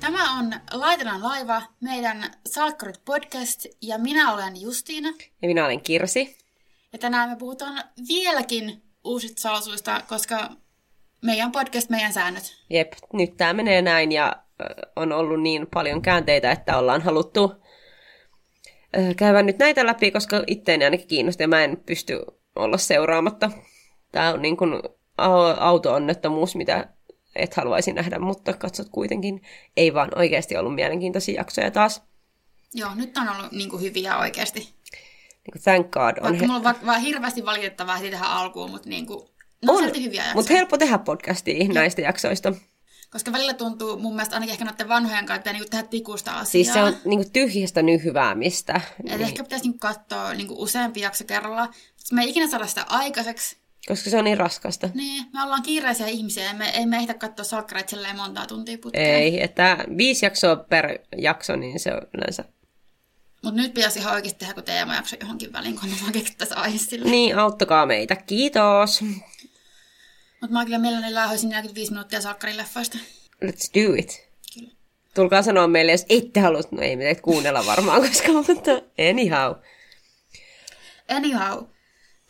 tämä on Laitetaan laiva, meidän Salkkarit podcast ja minä olen Justiina. Ja minä olen Kirsi. Ja tänään me puhutaan vieläkin uusista salsuista, koska meidän podcast, meidän säännöt. Jep, nyt tämä menee näin ja on ollut niin paljon käänteitä, että ollaan haluttu käydä nyt näitä läpi, koska itteeni ainakin kiinnostaa ja mä en pysty olla seuraamatta. Tämä on niin kuin auto-onnettomuus, mitä et haluaisi nähdä, mutta katsot kuitenkin. Ei vaan oikeasti ollut mielenkiintoisia jaksoja taas. Joo, nyt on ollut niin kuin hyviä oikeasti. Niin kuin thank God. On Vaikka he... mulla on va- vaan hirveästi valitettavaa heti tähän alkuun, mutta niin kuin, no on, silti hyviä jaksoja. Mutta helppo tehdä podcastia ja. näistä jaksoista. Koska välillä tuntuu mun mielestä ainakin ehkä noiden vanhojen kanssa, että niin tehdä tikusta asiaa. Siis se on niin kuin tyhjästä nyhyväämistä. Et niin. ehkä pitäisi niin katsoa niin useampi jakso kerralla. Me ei ikinä saada sitä aikaiseksi. Koska se on niin raskasta. Niin, me ollaan kiireisiä ihmisiä, emme, emme ehtä katsoa salkkareita silleen montaa tuntia putkeen. Ei, että viisi jaksoa per jakso, niin se on yleensä... Mutta nyt pitäisi ihan oikeasti tehdä kun teemajakso johonkin väliin, kun mä keksittäisiin aihe sille. Niin, auttakaa meitä. Kiitos. Mutta mä kyllä mielelläni lähöisin 45 minuuttia salkkarin leffoista. Let's do it. Kyllä. Tulkaa sanoa meille, jos ette halua, no ei me kuunnella varmaan koskaan, mutta anyhow. Anyhow.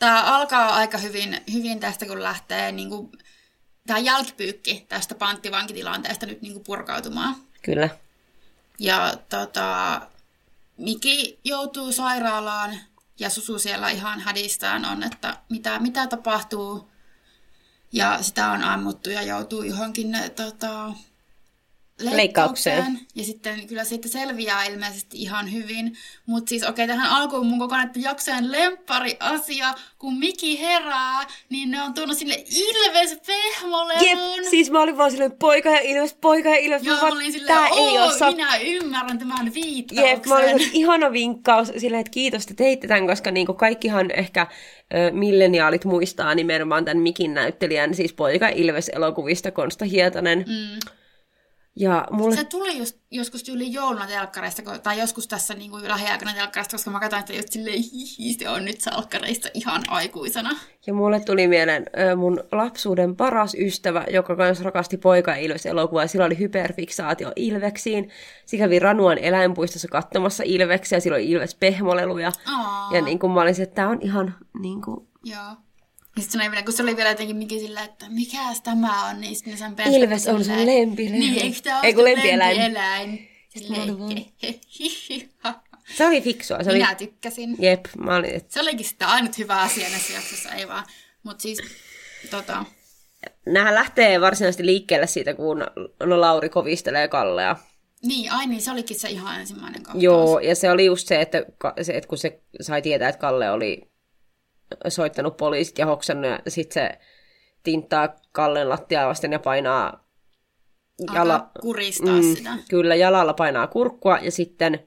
Tämä alkaa aika hyvin, hyvin tästä, kun lähtee niin kuin, tämä jälkipyykki tästä panttivankitilanteesta nyt niin kuin purkautumaan. Kyllä. Ja tota, Miki joutuu sairaalaan ja Susu siellä ihan hädistään on, että mitä, mitä tapahtuu. Ja sitä on ammuttu ja joutuu johonkin tota, leikkaukseen. Ja sitten kyllä siitä selviää ilmeisesti ihan hyvin. Mutta siis okei, okay, tähän alkuun mun kokonaan jaksojen lempari asia, kun Miki herää, niin ne on tuonut sille Ilves pehmolevun. Jep, siis mä olin vaan silleen poika ja Ilves, poika ja Ilves. Joo, mä olin silleen, tää ei oo, saa... minä ymmärrän tämän viittauksen. Jep, mä olin ihana vinkkaus silleen, että kiitos, että teitte tämän, koska niinku kaikkihan ehkä milleniaalit muistaa nimenomaan tämän Mikin näyttelijän, siis poika Ilves-elokuvista Konsta Hietanen. Mm ja mulle... Se tuli just, joskus yli jouluna telkkareista, tai joskus tässä niin kuin lähiaikana telkkareista, koska mä katsoin, että just silleen, hihi, on nyt salkkareista ihan aikuisena. Ja mulle tuli mieleen mun lapsuuden paras ystävä, joka myös rakasti poika Ilves elokuvaa. Sillä oli hyperfiksaatio Ilveksiin. Se kävi Ranuan eläinpuistossa katsomassa Ilveksiä, sillä oli Ilves pehmoleluja. Aa. Ja niin kuin mä olisin, että tää on ihan niin kuin... Joo ja sitten vielä, kun se oli vielä jotenkin mikä sillä, että mikä tämä on, niin sitten sen päästä... Ilves on sun lempieläin. Niin, eikö tämä ole lempieläin? lempieläin? Se oli fiksua. Se oli... Minä tykkäsin. Jep, mä olin... Et... Se olikin sitten ainut hyvä asia näissä jaksossa, ei vaan. Mutta siis, tota... Nämähän lähtee varsinaisesti liikkeelle siitä, kun no Lauri kovistelee Kallea. Niin, ai niin, se olikin se ihan ensimmäinen kohtaus. Joo, ja se oli just se, että, se, että kun se sai tietää, että Kalle oli soittanut poliisit ja hoksannut, ja sitten se tinttaa Kallen lattiaa vasten ja painaa... Jala... kuristaa mm, sitä. Kyllä, jalalla painaa kurkkua, ja sitten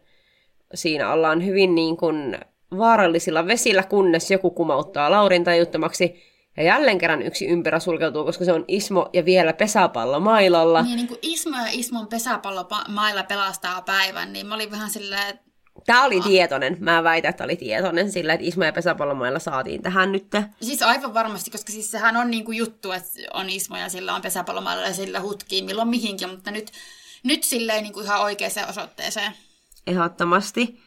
siinä ollaan hyvin niin kuin vaarallisilla vesillä, kunnes joku kumauttaa Laurin tajuttomaksi, ja jälleen kerran yksi ympyrä sulkeutuu, koska se on Ismo ja vielä pesäpallo mailalla. Niin, niin kuin Ismo ja Ismon pesäpallo mailla pelastaa päivän, niin mä olin vähän silleen, Tämä oli tietoinen. Mä väitän, että oli tietoinen sillä, että Ismo ja pesäpallomailla saatiin tähän nyt. Siis aivan varmasti, koska siis sehän on niinku juttu, että on Ismo ja sillä on pesäpallomailla ja sillä hutkii milloin mihinkin, mutta nyt, nyt silleen niinku ihan oikeaan osoitteeseen. Ehdottomasti.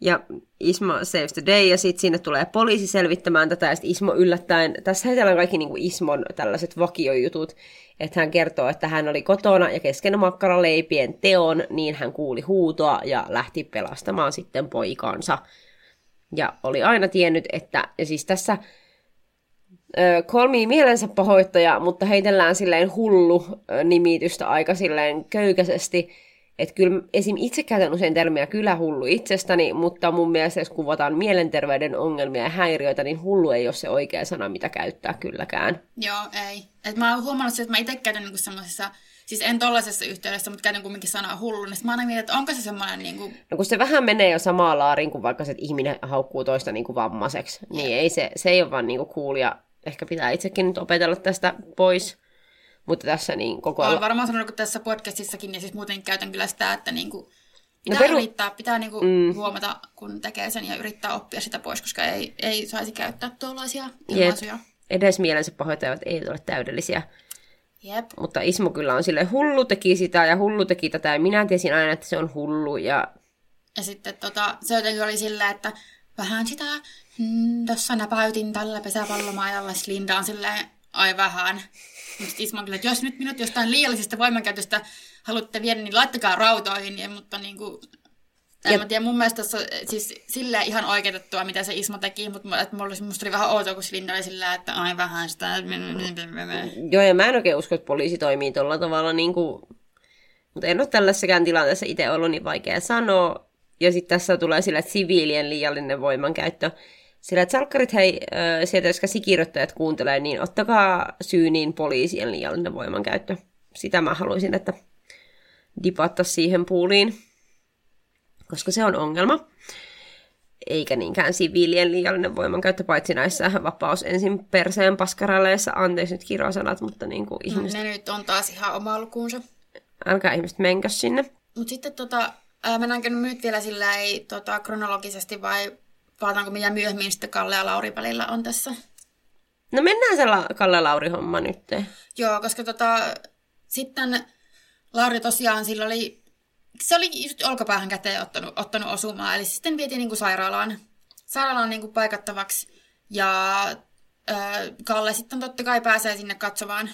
Ja Ismo saves the day, ja sitten sinne tulee poliisi selvittämään tätä, ja Ismo yllättäen, tässä heitellään kaikki niin kuin Ismon tällaiset vakiojutut, että hän kertoo, että hän oli kotona ja kesken makkaraleipien teon, niin hän kuuli huutoa ja lähti pelastamaan sitten poikansa. Ja oli aina tiennyt, että, ja siis tässä ö, mielensä pahoittaja, mutta heitellään silleen hullu nimitystä aika silleen köykäisesti, että kyllä esim. itse käytän usein termiä kyllä hullu itsestäni, mutta mun mielestä jos kuvataan mielenterveyden ongelmia ja häiriöitä, niin hullu ei ole se oikea sana, mitä käyttää kylläkään. Joo, ei. Et mä oon huomannut että mä itse käytän niinku semmoisessa, Siis en tollaisessa yhteydessä, mutta käytän kumminkin sanaa hullu, niin mä aina mietin, että onko se semmoinen niin kuin, No kun se vähän menee jo samaan laariin kuin vaikka se, että ihminen haukkuu toista niin kuin vammaiseksi, niin ei se, se ei ole vaan niin kuin cool ja ehkä pitää itsekin nyt opetella tästä pois. Mutta tässä niin koko olen varmaan sanonut tässä podcastissakin, ja siis muuten käytän kyllä sitä, että niin kuin, pitää peru- yrittää, pitää niin kuin mm. huomata, kun tekee sen ja yrittää oppia sitä pois, koska ei, ei saisi käyttää tuollaisia ilmaisuja. edes mielensä pahoittavat ei ole täydellisiä. Jep. Mutta Ismo kyllä on sille hullu teki sitä ja hullu teki tätä ja minä tiesin aina, että se on hullu ja Ja sitten tota, se jotenkin oli sillä, että vähän sitä, mm, tuossa näpäytin tällä pesäpallomaajalla, sitten Linda on silleen, ai vähän. On kyllä, että jos nyt minut jostain liiallisesta voimankäytöstä haluatte viedä, niin laittakaa rautoihin, ja, mutta niin kuin, en Ja- mä tiedä, mun mielestä tässä on siis silleen ihan oikeutettua, mitä se Ismo teki, mutta että mulla musta oli vähän outoa, kun Linda oli sillä, että ai vähän sitä. Joo, ja mä en oikein usko, että poliisi toimii tuolla tavalla, niin kuin... mutta en ole tällaisessakaan tilanteessa itse ollut niin vaikea sanoa. Ja sitten tässä tulee sillä, että siviilien liiallinen voimankäyttö. Sillä, että salkkarit, hei, sieltä jotka sikirjoittajat kuuntelee, niin ottakaa syyniin poliisien liiallinen voimankäyttö. Sitä mä haluaisin, että dipatta siihen puuliin, koska se on ongelma. Eikä niinkään siviilien liiallinen voimankäyttö, paitsi näissä vapaus ensin perseen paskaraleissa. Anteeksi nyt kirosanat, mutta niin kuin ihmiset, Ne nyt on taas ihan oma lukuunsa. älkää ihmiset menkö sinne. Mutta sitten tota, ää, mennäänkö nyt vielä sillä ei tota, kronologisesti vai palataanko mitä myöhemmin sitten Kalle ja Lauri välillä on tässä? No mennään se La- Kalle Lauri-homma nyt. Joo, koska tota, sitten Lauri tosiaan sillä oli, se oli just olkapäähän käteen ottanut, ottanut osumaa, eli sitten vietiin niinku sairaalaan, sairaalaan niinku paikattavaksi ja ää, Kalle sitten totta kai pääsee sinne katsomaan,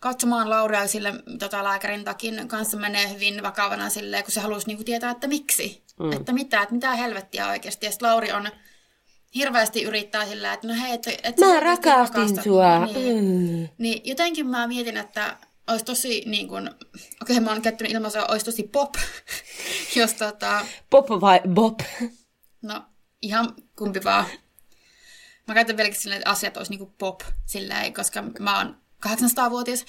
katsomaan Lauria sille tota, lääkärin takin kanssa menee hyvin vakavana silleen, kun se halusi niinku tietää, että miksi, mm. että mitä, että mitä helvettiä oikeasti. Ja sitten Lauri on hirveästi yrittää sillä, että no hei, että, että sä Mä rakastin sua. Niin. Mm. Niin jotenkin mä mietin, että olisi tosi niin kuin, okei mä oon käyttänyt ilmaisua, olisi tosi pop, jos tota, Pop vai Bob? no ihan kumpi vaan. Mä käytän vieläkin silleen, että asiat olisi niinku pop, silleen, koska mä oon 800-vuotias,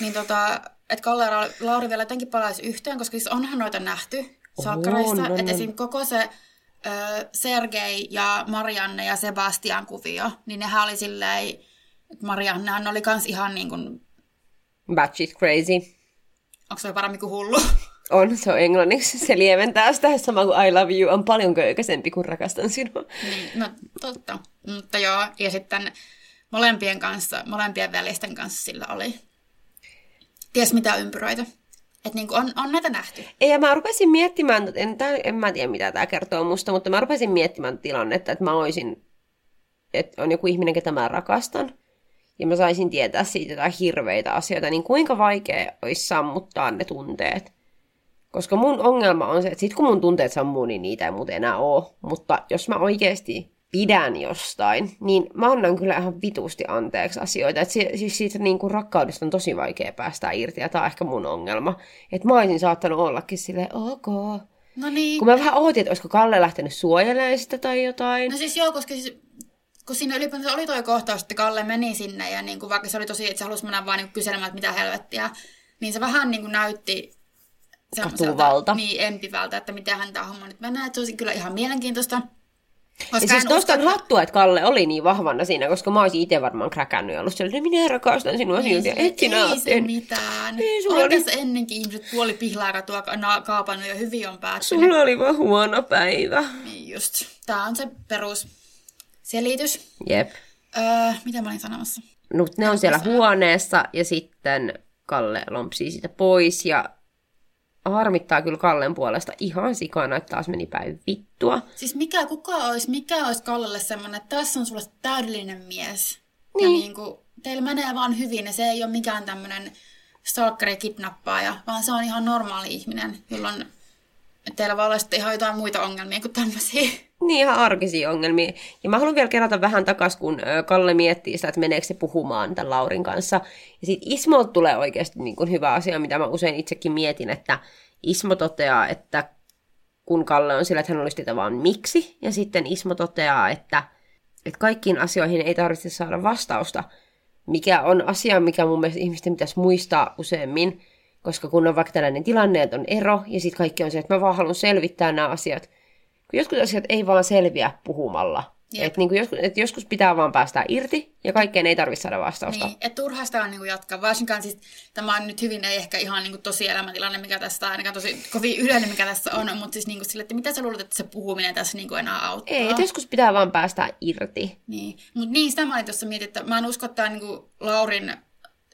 niin tota, että Kalle ja Lauri vielä jotenkin palaisi yhteen, koska siis onhan noita nähty on, että esim. koko se ö, Sergei ja Marianne ja Sebastian kuvio, niin nehän oli silleen, että Mariannehan oli kans ihan niin kuin, Batshit crazy. onko se paremmin kuin hullu? On, se on englanniksi. Se lieventää sitä sama kuin I love you on paljon köykäisempi kuin rakastan sinua. Niin, no totta. Mutta joo, ja sitten molempien kanssa, molempien välisten kanssa sillä oli ties mitä ympyröitä. Että niinku on, on näitä nähty. Ei, ja mä rupesin miettimään, en, tää, en mä tiedä mitä tämä kertoo musta, mutta mä rupesin miettimään tilannetta, että mä olisin, että on joku ihminen, ketä mä rakastan, ja mä saisin tietää siitä jotain hirveitä asioita, niin kuinka vaikea olisi sammuttaa ne tunteet. Koska mun ongelma on se, että sit kun mun tunteet sammuu, niin niitä ei muuten enää ole. Mutta jos mä oikeasti pidän jostain, niin mä annan kyllä ihan vitusti anteeksi asioita. Et siis siitä niin kuin rakkaudesta on tosi vaikea päästä irti, ja tämä on ehkä mun ongelma. Että mä olisin saattanut ollakin silleen, ok. No niin. Kun mä vähän ootin, että olisiko Kalle lähtenyt suojelemaan sitä tai jotain. No siis joo, koska siis, kun siinä ylipäänsä oli toi kohtaus, että Kalle meni sinne ja niin kuin, vaikka se oli tosi, että se halusi mennä vaan niin kuin, kyselemään, että mitä helvettiä, niin se vähän niin kuin, näytti Katuvalta. niin empivältä, että miten hän tämä homma nyt menee. Että se olisi kyllä ihan mielenkiintoista. Koska Ja siis nostan usko, että- hattua, että Kalle oli niin vahvana siinä, koska mä olisin itse varmaan kräkännyt ja ollut sillä, että minä rakastan sinua silti, ja et sinä ei se mitään. Ei, sulla on oli- tässä ennenkin ihmiset puoli pihlaa katua na- kaapannut ja hyvin on päättynyt. Sulla oli vaan huono päivä. Niin just. Tämä on se perus selitys. Jep. Öö, mitä mä olin sanomassa? No, ne on siellä huoneessa ja sitten Kalle lompsii siitä pois ja harmittaa kyllä Kallen puolesta ihan sikana, että taas meni päin vittua. Siis mikä, kuka olisi, mikä olisi Kallelle semmoinen, että tässä on sulle täydellinen mies. Ja Niin. niin kuin, teillä menee vaan hyvin ja se ei ole mikään tämmöinen stalkeri kidnappaaja, vaan se on ihan normaali ihminen, jolloin teillä voi olla sitten ihan jotain muita ongelmia kuin tämmöisiä. Niin ihan arkisia ongelmia. Ja mä haluan vielä kerrata vähän takas, kun Kalle miettii sitä, että meneekö se puhumaan tämän Laurin kanssa. Ja sitten Ismolta tulee oikeasti niin kuin hyvä asia, mitä mä usein itsekin mietin, että Ismo toteaa, että kun Kalle on sillä, että hän olisi tietää vaan miksi. Ja sitten Ismo toteaa, että, että kaikkiin asioihin ei tarvitse saada vastausta, mikä on asia, mikä mun mielestä ihmisten pitäisi muistaa useammin. Koska kun on vaikka tällainen tilanne, että on ero, ja sitten kaikki on se, että mä vaan haluan selvittää nämä asiat. Kun joskus asiat ei vaan selviä puhumalla. Jep. Et niin joskus, et joskus pitää vaan päästä irti, ja kaikkeen ei tarvitse saada vastausta. Niin, että turhasta on niin jatkaa. Varsinkaan siis, tämä on nyt hyvin, ei ehkä ihan niin tosi elämäntilanne, mikä tässä, ainakaan tosi kovin yleinen, mikä tässä on, mutta siis niin kuin sille, että mitä sä luulet, että se puhuminen tässä niin kuin enää auttaa? Ei, et joskus pitää vaan päästä irti. Niin, mutta niin, sitä mä olin tuossa mietin, että mä en usko, että tämä niin Laurin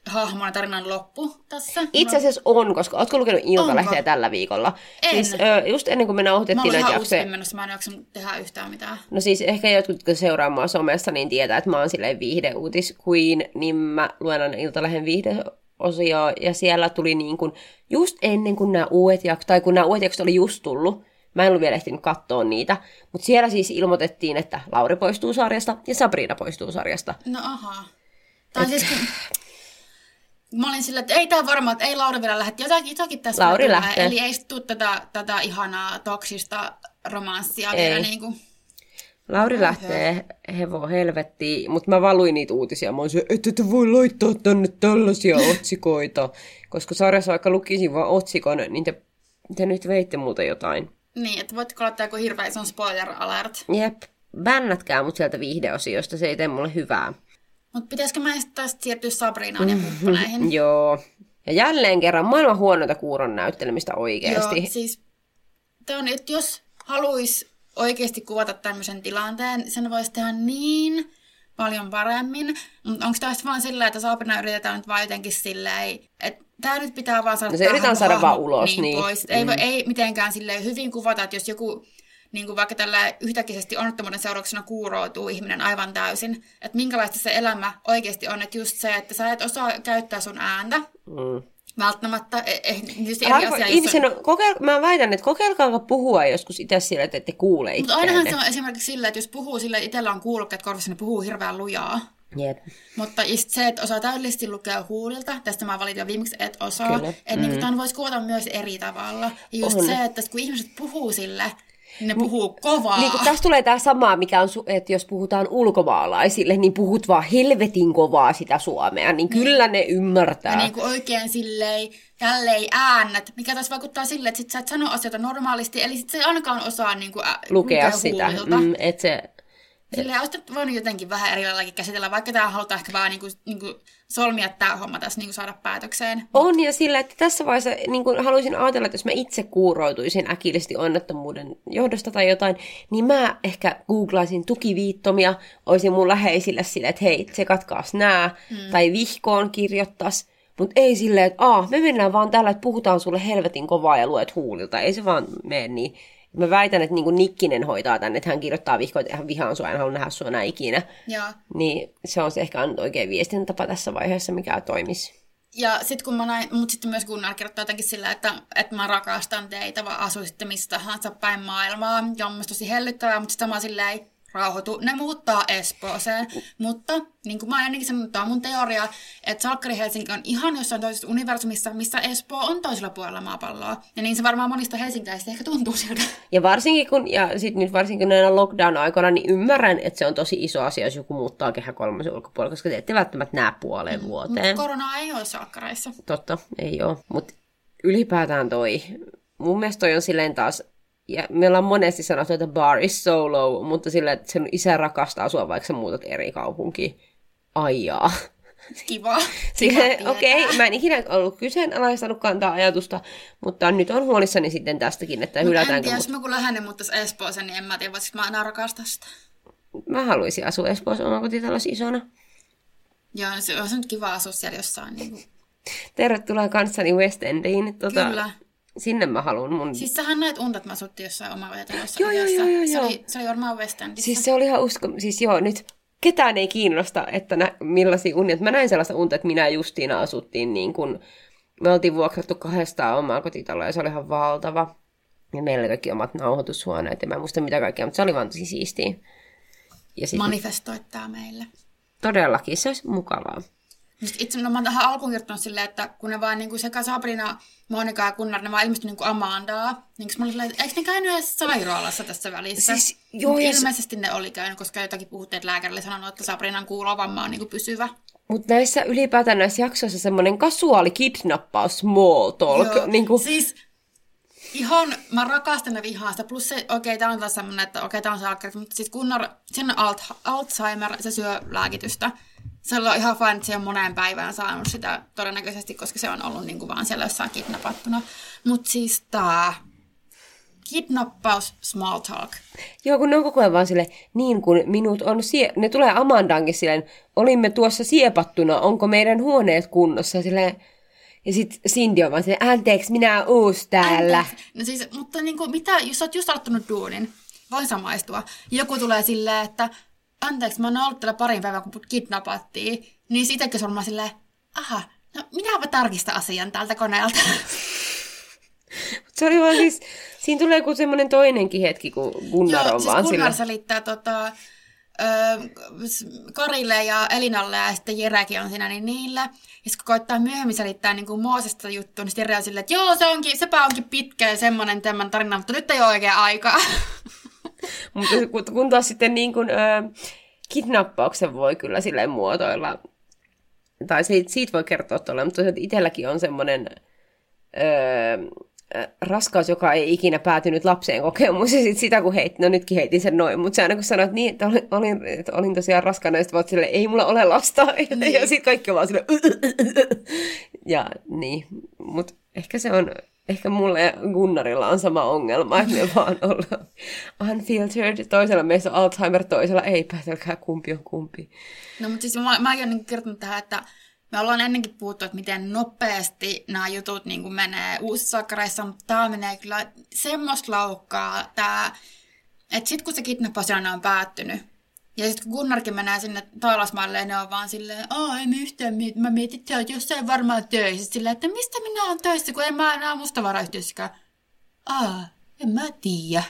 hahmon ja tarinan loppu tässä. Itse asiassa on, koska ootko lukenut Iltalehteä tällä viikolla? En. Siis, ö, just ennen kuin me Mä nauhoitettiin näitä jaksoja. uusien menossa, mä en jaksanut tehdä yhtään mitään. No siis ehkä jotkut, jotka seuraa mua somessa, niin tietää, että mä oon silleen viihdeuutis-queen, niin mä luen aina Iltalehden viihdeosio, ja siellä tuli niin kuin, just ennen kuin nämä uudet jaksot, tai kun nämä uudet jaksot oli just tullut, mä en ollut vielä ehtinyt katsoa niitä, mutta siellä siis ilmoitettiin, että Lauri poistuu sarjasta ja Sabrina poistuu sarjasta. No aha. Tai siis kun... Mä olin sillä, että ei tää varmaan, että ei Lauri vielä lähde. Jotakin, jotakin tässä Lauri lähtee. Eli ei tuu tätä, tätä ihanaa toksista romanssia Ei. vielä niin kuin... Lauri lähtee hevo helvettiin, mutta mä valuin niitä uutisia. Mä se, että te voi laittaa tänne tällaisia otsikoita. Koska sarjassa vaikka lukisin vaan otsikon, niin te, te nyt veitte multa jotain. Niin, että voitteko laittaa joku hirveä ison spoiler alert. Jep, bännätkää mut sieltä viihdeosiosta, se ei tee mulle hyvää. Mutta pitäisikö mä sitten tästä siirtyä Sabrinaan ja kumppaneihin? Joo. Ja jälleen kerran maailman huonoita kuuron näyttelemistä oikeasti. Joo, siis tämä on, että jos haluaisi oikeasti kuvata tämmöisen tilanteen, sen voisi tehdä niin paljon paremmin. Mutta onko tämä vaan silleen, että Sabrina yritetään nyt vaan jotenkin silleen, että tämä nyt pitää vaan saada No se tää yritetään saada vaan ulos, niin, niin. Pois. Ei, voi, ei mitenkään silleen hyvin kuvata, että jos joku niin kuin vaikka tällä yhtäkisesti onnettomuuden seurauksena kuuroutuu ihminen aivan täysin, että minkälaista se elämä oikeasti on, että just se, että sä et osaa käyttää sun ääntä, Mm. välttämättä, eh, eh, tietysti eri asia, jos ihmisen on, kokeil, mä väitän, että kokeilkaa puhua joskus itse sillä, että ette kuule Mutta ainahan se on esimerkiksi sillä, että jos puhuu sillä, että itsellä on kuulokkeet korvissa, niin puhuu hirveän lujaa. Jep. Mutta just se, että osaa täydellisesti lukea huulilta, tästä mä valitin jo viimeksi, että osaa. Kyllä. Että mm. niin tämän voisi kuvata myös eri tavalla. Ja just On. se, että kun ihmiset puhuu sille, ne puhuu kovaa. Niin kuin tässä tulee tämä samaa, mikä on, että jos puhutaan ulkomaalaisille, niin puhut vaan helvetin kovaa sitä suomea, niin kyllä ne ymmärtää. Ja niin kuin oikein silleen, tälleen äännät, mikä taas vaikuttaa silleen, että sit sä et sano asioita normaalisti, eli sit sä ei ainakaan osaa niin kuin, ä, lukea sitä. huulilta. Mm, et se, Silleen olisi voinut jotenkin vähän eri laillakin käsitellä, vaikka tämä halutaan ehkä vaan niinku, niinku solmia tämä homma tässä niinku saada päätökseen. on ja sillä, että tässä vaiheessa niin kuin haluaisin ajatella, että jos mä itse kuuroutuisin äkillisesti onnettomuuden johdosta tai jotain, niin mä ehkä googlaisin tukiviittomia, olisin mun läheisille silleen, että hei, tsekatkaas nää, mm. tai vihkoon kirjottas. Mutta ei silleen, että Aa, me mennään vaan tällä, että puhutaan sulle helvetin kovaa ja luet huulilta. Ei se vaan mene niin. Mä väitän, että niin Nikkinen hoitaa tänne, että hän kirjoittaa vihkoon, että hän vihaan sua, en halua nähdä sua enää ikinä. Joo. Niin se on se ehkä ainut oikea viestintapa tässä vaiheessa, mikä toimisi. Ja sitten kun mä näin, mutta sitten myös Gunnar kirjoittaa jotenkin sillä, että, että mä rakastan teitä, vaan asuisitte mistä tahansa päin maailmaa. Ja on myös tosi hellyttävää, mutta sitten mä silleen, rauhoitu, ne muuttaa Espooseen. Mutta niin kuin mä ainakin sanonut, tämä on mun teoria, että Salkkari Helsinki on ihan jossain toisessa universumissa, missä Espoo on toisella puolella maapalloa. Ja niin se varmaan monista helsinkiläisistä ehkä tuntuu siltä. Ja varsinkin kun, ja sit nyt varsinkin näinä lockdown-aikoina, niin ymmärrän, että se on tosi iso asia, jos joku muuttaa kehä kolmosen ulkopuolella, koska te ette välttämättä näe puoleen vuoteen. Mutta korona ei ole salkkareissa. Totta, ei ole. Mutta ylipäätään toi, mun mielestä toi on silleen taas, ja me ollaan monesti sanottu, että bar is so low, mutta sillä, että sen isä rakastaa sua, vaikka sä muutat eri kaupunkiin. Aijaa. Kiva. Kiva okei, okay, mä en ikinä ollut kyseenalaistanut kantaa ajatusta, mutta nyt on huolissani sitten tästäkin, että Mut en hylätäänkö mut. jos mä kun lähden muuttaisi Espooseen, niin en mä tiedä, voisiko mä enää rakastaa sitä. Mä haluaisin asua Espoossa omakotitalossa isona. Joo, se on nyt kiva asua siellä jossain. Niin kuin. Tervetuloa kanssani West Endiin. Tota, Kyllä. Sinne mä haluan mun... Siis sähän näet unta, että mä asuttiin jossain omakotitalossa. Joo, joo, joo, joo, se, joo. Oli, se oli varmaan West Endissä. Siis se oli ihan usko... Siis joo, nyt ketään ei kiinnosta, että nä... millaisia unia. Mä näin sellaista unta, että minä ja Justiina asuttiin niin kuin... Me oltiin vuokrattu kahdestaan omaa kotitaloa ja se oli ihan valtava. Ja meillä oli kaikki omat nauhoitushuoneet ja mä en muista mitä kaikkea, mutta se oli vaan tosi siistiä. Ja sit Manifestoit tää meille. todellakin se olisi mukavaa. Itse no, mä tähän alkuun kertonut silleen, että kun ne vaan niin kuin sekä Sabrina, Monika ja Gunnar, ne vaan ilmestyi niin kuin Amandaa. Niin mä olin silleen, että eikö ne käynyt edes sairaalassa tässä välissä? Siis, joo, Mut ja se- ilmeisesti ne oli käynyt, koska jotakin puhuttiin, että lääkärille sanonut, että Sabrinan kuulovamma on niin kuin pysyvä. Mutta näissä ylipäätään näissä jaksoissa semmoinen kasuaali kidnappaus, small talk. Joo, Niin kuin, Siis ihan, mä rakastan ja vihaan sitä. Plus se, okei, okay, tää on taas semmonen, että okei, okay, tää on salkkari, mutta siis Gunnar, sen alt, Alzheimer, se syö lääkitystä. Se on ihan fine, että se on moneen päivään saanut sitä todennäköisesti, koska se on ollut niinku vaan siellä jossain kidnappattuna. Mutta siis tää kidnappaus small talk. Joo, kun ne on koko ajan vaan sille, niin kuin minut on, sie- ne tulee Amandankin silleen, olimme tuossa siepattuna, onko meidän huoneet kunnossa, silleen, ja sitten Cindy on vaan silleen, anteeksi, minä oon uusi täällä. Anteeksi. No siis, mutta niin kuin, mitä, jos olet just aloittanut duunin, voin samaistua. Joku tulee silleen, että anteeksi, mä oon ollut täällä parin päivän, kun kidnappattiin. Niin siitäkin se on silleen, aha, no minäpä tarkistan asian täältä koneelta. Se oli vaan siis, siinä tulee joku semmoinen toinenkin hetki, kun Gunnar Joo, on siis vaan Gunnar sillä. selittää tota, Karille ja Elinalle ja sitten Jerekin on siinä niin niillä. Ja sitten kun koittaa myöhemmin selittää niin kuin Moosesta juttua, niin sitten Jere on silleen, että joo, se onkin, sepä onkin pitkä ja semmoinen tämän tarina, mutta nyt ei ole oikein aikaa. Mutta kun, taas sitten niin kuin, ö, kidnappauksen voi kyllä silleen muotoilla, tai siitä, siitä voi kertoa tuolla, mutta tosiaan itselläkin on semmoinen ö, ö, raskaus, joka ei ikinä päätynyt lapseen kokemus, ja sit sitä kun heitin, no nytkin heitin sen noin, mutta se aina kun sanoit niin, että olin, olin, että olin tosiaan raskaana, ja sitten voit silleen, ei mulla ole lasta, niin. ja sitten kaikki on vaan silleen, ja niin, mutta ehkä se on, ehkä mulla ja Gunnarilla on sama ongelma, että me vaan ollaan unfiltered. Toisella meistä on Alzheimer, toisella ei, päätelkää kumpi on kumpi. No mutta siis mä, mäkin olen niin kertonut tähän, että me ollaan ennenkin puhuttu, että miten nopeasti nämä jutut niin kuin menee uusissakkareissa, mutta tämä menee kyllä semmoista laukkaa, tämä, että sitten kun se kidnappasiana on päättynyt, ja sitten kun Gunnarkin menee sinne taalasmaille, ne on vaan silleen, aa, ei me yhtään mieti. Mä mietin, että sä oot jossain varmaan töissä. Silleen, että mistä minä olen töissä, kun en mä enää mustavarayhtiössäkään. Aa, en mä tiedä.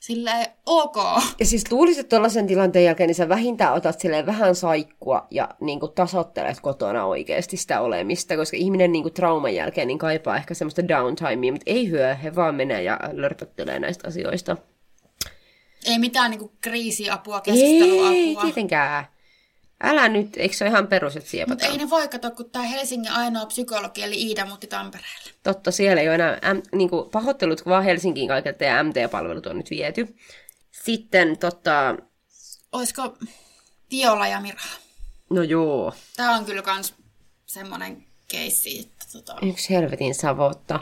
Silleen, ok. Ja siis luulisit, että tuollaisen tilanteen jälkeen niin sä vähintään otat silleen vähän saikkua ja niin kuin tasottelet kotona oikeasti sitä olemista, koska ihminen niin kuin trauman jälkeen niin kaipaa ehkä semmoista downtimea, mutta ei hyö, he vaan menee ja lörpöttelee näistä asioista. Ei mitään niinku kriisiapua, Ei keskusteluapua. tietenkään. Älä nyt, eikö se ole ihan perus, että Mutta siepataan? ei ne voi katsoa, kun tämä Helsingin ainoa psykologi, eli Iida muutti Tampereelle. Totta, siellä ei ole enää M, niin kuin pahoittelut, kun vaan Helsinkiin kaiket teidän MT-palvelut on nyt viety. Sitten tota, Olisiko Viola ja Mira? no joo, Tämä on kyllä kans semmoinen keissi, että tota... yksi helvetin savotta.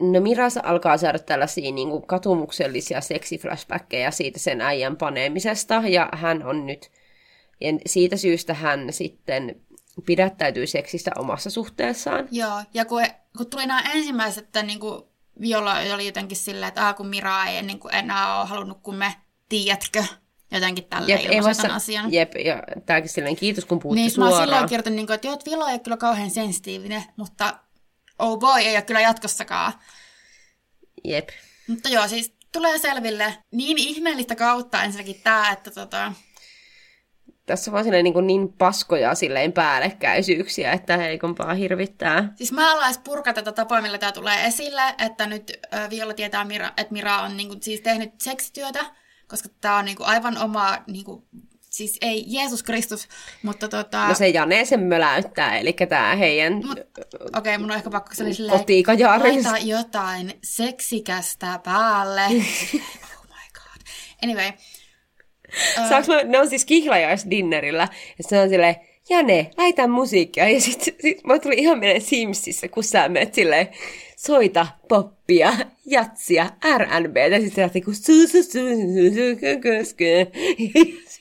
No Miras alkaa saada tällaisia niin kuin katumuksellisia seksiflashbackkejä siitä sen äijän paneemisesta, ja hän on nyt, ja siitä syystä hän sitten pidättäytyy seksistä omassa suhteessaan. Joo, ja kun, kun tuli nämä ensimmäiset, että niin kuin Viola oli jotenkin silleen, että kun Mira ei niin kuin enää ole halunnut, kun me tiedätkö, jotenkin tällä Jep, ei vasta, asian. jep, ja tämäkin silleen kiitos, kun puhutte Niin, mä oon suoraan. silloin kirjoitin, niin kuin, että joo, että Viola ei ole kyllä kauhean sensitiivinen, mutta oh boy, ei ole kyllä jatkossakaan. Jep. Mutta joo, siis tulee selville niin ihmeellistä kautta ensinnäkin tämä, että tota, Tässä on vaan silleen niin, kuin niin paskoja silleen päällekkäisyyksiä, että heikompaa hirvittää. Siis mä alan edes purkaa tätä tapaa, millä tämä tulee esille, että nyt Viola tietää, Mira, että Mira on niinku, siis tehnyt seksityötä, koska tämä on niinku, aivan oma, niinku, siis ei Jeesus Kristus, mutta tota... No se Jane sen möläyttää, eli tämä heidän Mut- Okei, okay, mun on ehkä pakko sanoa silleen, kotiikajarinsa. laita jotain seksikästä päälle. oh my god. Anyway, Saanko mä, ne on siis kihlajaisdinnerillä, ja se on silleen, Jane, laita musiikkia. Ja sit, sit mä tulin ihan mieleen Simsissä, kun sä menet silleen, soita poppia, jatsia, R&B, ja sitten se lähti kuin su su su su su. Ja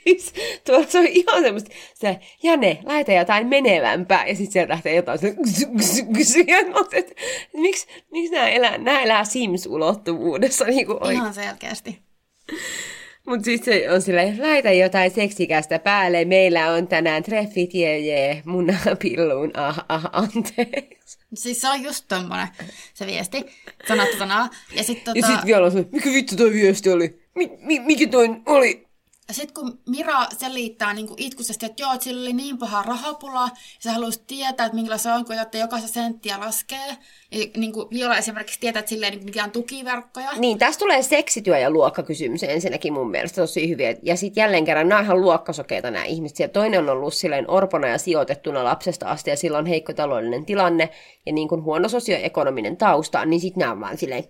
siis tuolla se on ihan semmoista, se, Jane, laita jotain menevämpää, ja sitten sieltä lähtee jotain se, ksu, ksu, ksu, ja mä että miksi, miksi nämä elää, nämä elää Sims-ulottuvuudessa niin kuin ihan selkeästi. mutta sitten se on silleen, laita jotain seksikästä päälle, meillä on tänään treffit, jee jee, munapilluun, ah ah, anteeksi. Siis se on just tommonen se viesti, sanottu sanaa. Ja sitten Ja tota, sitten vielä on se, mikä vittu toi viesti oli? Mi, mi, mikä toi oli? Sitten kun Mira selittää niin kuin itkuisesti, että joo, että sillä oli niin paha rahapula, ja se halusi tietää, että minkälaista on, kun että jokaisen senttiä laskee. Ja niin kuin Viola esimerkiksi tietää, että sillä ei niin mitään tukiverkkoja. Niin, tässä tulee seksityö ja luokkakysymys ensinnäkin mun mielestä tosi hyviä. Ja sitten jälleen kerran, nämä ihan luokkasokeita nämä ihmiset. Ja toinen on ollut silleen orpona ja sijoitettuna lapsesta asti, ja sillä on heikko taloudellinen tilanne ja niin kuin huono sosioekonominen tausta, niin sitten nämä on vaan silleen,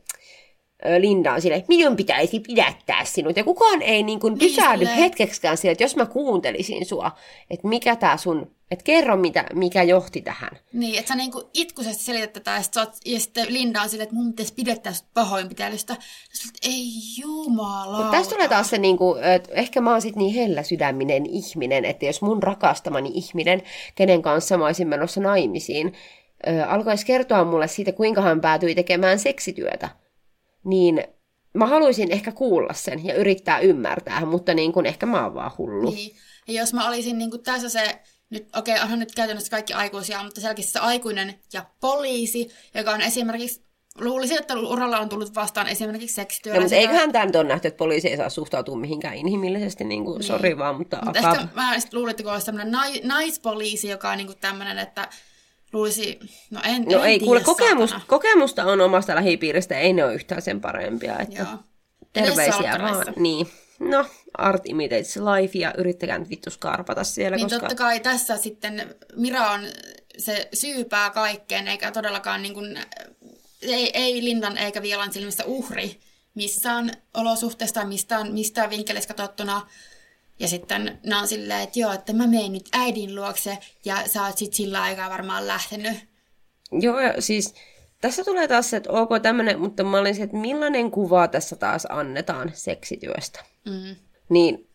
Linda on silleen, minun pitäisi pidättää sinut. Ja kukaan ei niin kuin pysähdy niin, hetkeksikään sille, että jos mä kuuntelisin sua, että mikä tämä sun, että kerro mitä, mikä johti tähän. Niin, että sä niin kuin itkuisesti selität tätä, ja, sit, ja sitten Linda on silleen, että mun pitäisi pidettää sut pahoinpitelystä. Ja sä ei jumala. Tästä tulee taas se, niin kuin, että ehkä mä oon sit niin hellä sydäminen ihminen, että jos mun rakastamani ihminen, kenen kanssa mä olisin menossa naimisiin, alkaisi kertoa mulle siitä, kuinka hän päätyi tekemään seksityötä niin mä haluaisin ehkä kuulla sen ja yrittää ymmärtää, mutta niin kuin ehkä mä oon vaan hullu. Niin. Ja jos mä olisin niin kuin tässä se, nyt, okei, okay, onhan nyt käytännössä kaikki aikuisia, mutta selkeästi se aikuinen ja poliisi, joka on esimerkiksi Luulisin, että uralla on tullut vastaan esimerkiksi seksityöllä. No, mutta eiköhän tämä nyt ole nähty, että poliisi ei saa suhtautua mihinkään inhimillisesti, niin kuin, niin. sori vaan, mutta... mutta ehkä mä luulin, että kun olisi tämmöinen naispoliisi, joka on niin kuin tämmöinen, että luulisi, no en, no en ei, kuule, kokemus, kokemusta on omasta lähipiiristä, ei ne ole yhtään sen parempia. Että Joo. Terveisiä vaan. Niin. No, art imitates life ja yrittäkää nyt vittu skarpata siellä. Niin koska... totta kai tässä sitten Mira on se syypää kaikkeen, eikä todellakaan niin kuin, ei, ei Lindan eikä Vielan silmissä uhri missään olosuhteessa tai mistään, mistään vinkkelistä katsottuna. Ja sitten ne on silleen, että joo, että mä menen nyt äidin luokse ja sä oot sit sillä aikaa varmaan lähtenyt. Joo, ja siis tässä tulee taas se, että ok tämmönen, mutta mä olin se, että millainen kuva tässä taas annetaan seksityöstä. Mm. Niin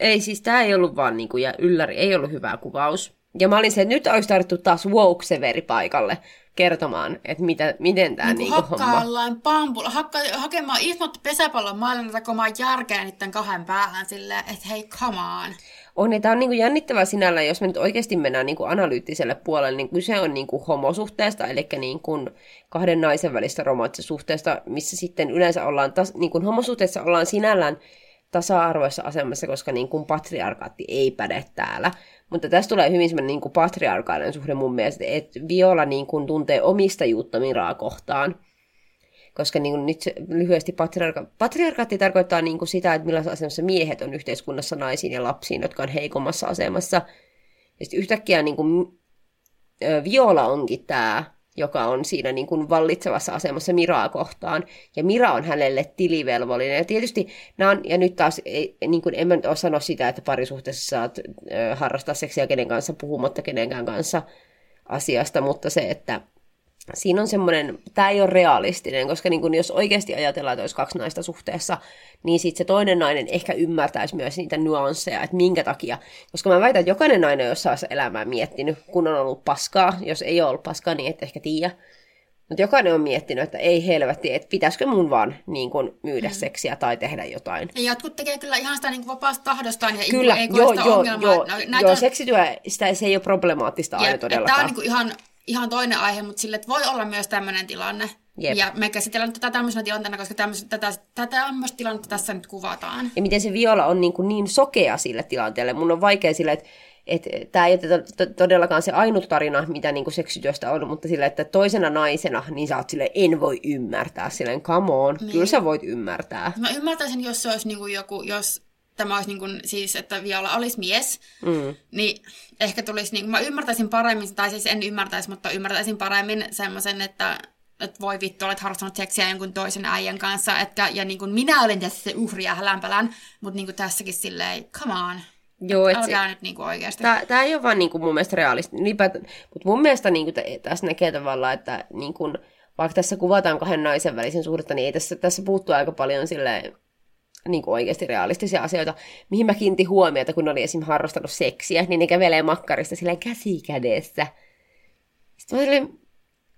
ei siis, tämä ei ollut vaan niinku, ja ylläri, ei ollut hyvä kuvaus. Ja mä olin se, että nyt olisi tarvittu taas woke paikalle kertomaan, että mitä, miten tämä niin niinku homma... pampulla, hakka, hakemaan ismot pesäpallon maailman takomaan järkeä niiden kahden päähän silleen, että hei, come on. On, tämä on niin kuin jännittävää sinällä, jos me nyt oikeasti mennään niin kuin analyyttiselle puolelle, niin kyse on niin kuin homosuhteesta, eli niin kuin kahden naisen välistä romanttisesta suhteesta, missä sitten yleensä ollaan, tas, niin kuin homosuhteessa ollaan sinällään tasa-arvoisessa asemassa, koska niin kuin patriarkaatti ei päde täällä. Mutta tässä tulee hyvin semmoinen niin patriarkaalinen suhde mun mielestä, että Viola niin kuin tuntee omistajuutta Miraa kohtaan. Koska niin kuin nyt lyhyesti patriarka- patriarkaatti tarkoittaa niin kuin sitä, että millaisessa asemassa miehet on yhteiskunnassa naisiin ja lapsiin, jotka on heikommassa asemassa. Ja sitten yhtäkkiä niin kuin, Viola onkin tämä joka on siinä niin kuin vallitsevassa asemassa Miraa kohtaan. Ja Mira on hänelle tilivelvollinen. Ja tietysti nämä on, ja nyt taas, ei, niin kuin, en mä nyt ole sano sitä, että parisuhteessa saat harrastaa seksiä kenen kanssa puhumatta kenenkään kanssa asiasta, mutta se, että siinä on semmoinen, tämä ei ole realistinen, koska niin kun jos oikeasti ajatellaan, että olisi kaksi naista suhteessa, niin sitten se toinen nainen ehkä ymmärtäisi myös niitä nuansseja, että minkä takia. Koska mä väitän, että jokainen nainen on jossain elämää miettinyt, kun on ollut paskaa. Jos ei ole ollut paskaa, niin et ehkä tiedä. Mutta jokainen on miettinyt, että ei helvetti, että pitäisikö mun vaan niin kun, myydä mm. seksiä tai tehdä jotain. Ja jotkut tekee kyllä ihan sitä niin vapaasta tahdostaan ja kyllä, ei joo, joo, joo, no, näitä... joo, seksityö, sitä, se ei ole problemaattista aina todellakaan. Tämä on niin ihan ihan toinen aihe, mutta sille, että voi olla myös tämmöinen tilanne. Jep. Ja me käsitellään tätä tämmöisenä tilanteena, koska tämmöistä, tätä, tätä tämmöistä tilannetta tässä nyt kuvataan. Ja miten se Viola on niin, kuin niin sokea sille tilanteelle. Mun on vaikea sille, että tämä ei ole todellakaan se ainut tarina, mitä niin kuin seksityöstä on, mutta sille, että toisena naisena, niin sä oot sille en voi ymmärtää. Silleen, come on, niin. kyllä sä voit ymmärtää. Mä ymmärtäisin, jos se olisi niin kuin joku, jos tämä olisi niin kuin, siis, että Viola olisi mies, mm. niin ehkä tulisi, niin kuin, mä ymmärtäisin paremmin, tai siis en ymmärtäisi, mutta ymmärtäisin paremmin semmoisen, että että voi vittu, olet harrastanut seksiä jonkun toisen äijän kanssa, etkä, ja niin kuin minä olen tässä se uhri ja lämpälän, mutta niin kuin tässäkin silleen, come on. Joo, et Älkää se, nyt niinku oikeasti. Tämä ei ole vaan niinku mun mielestä realistinen, mutta mun mielestä niinku tässä näkee tavallaan, että niinku, vaikka tässä kuvataan kahden naisen välisen suhdetta, niin ei tässä, tässä puuttuu aika paljon silleen, niin kuin oikeasti realistisia asioita, mihin mä kiinnitin huomiota, kun oli esim. harrastanut seksiä, niin ne kävelee makkarista sillä käsi kädessä. Sitten mä olin,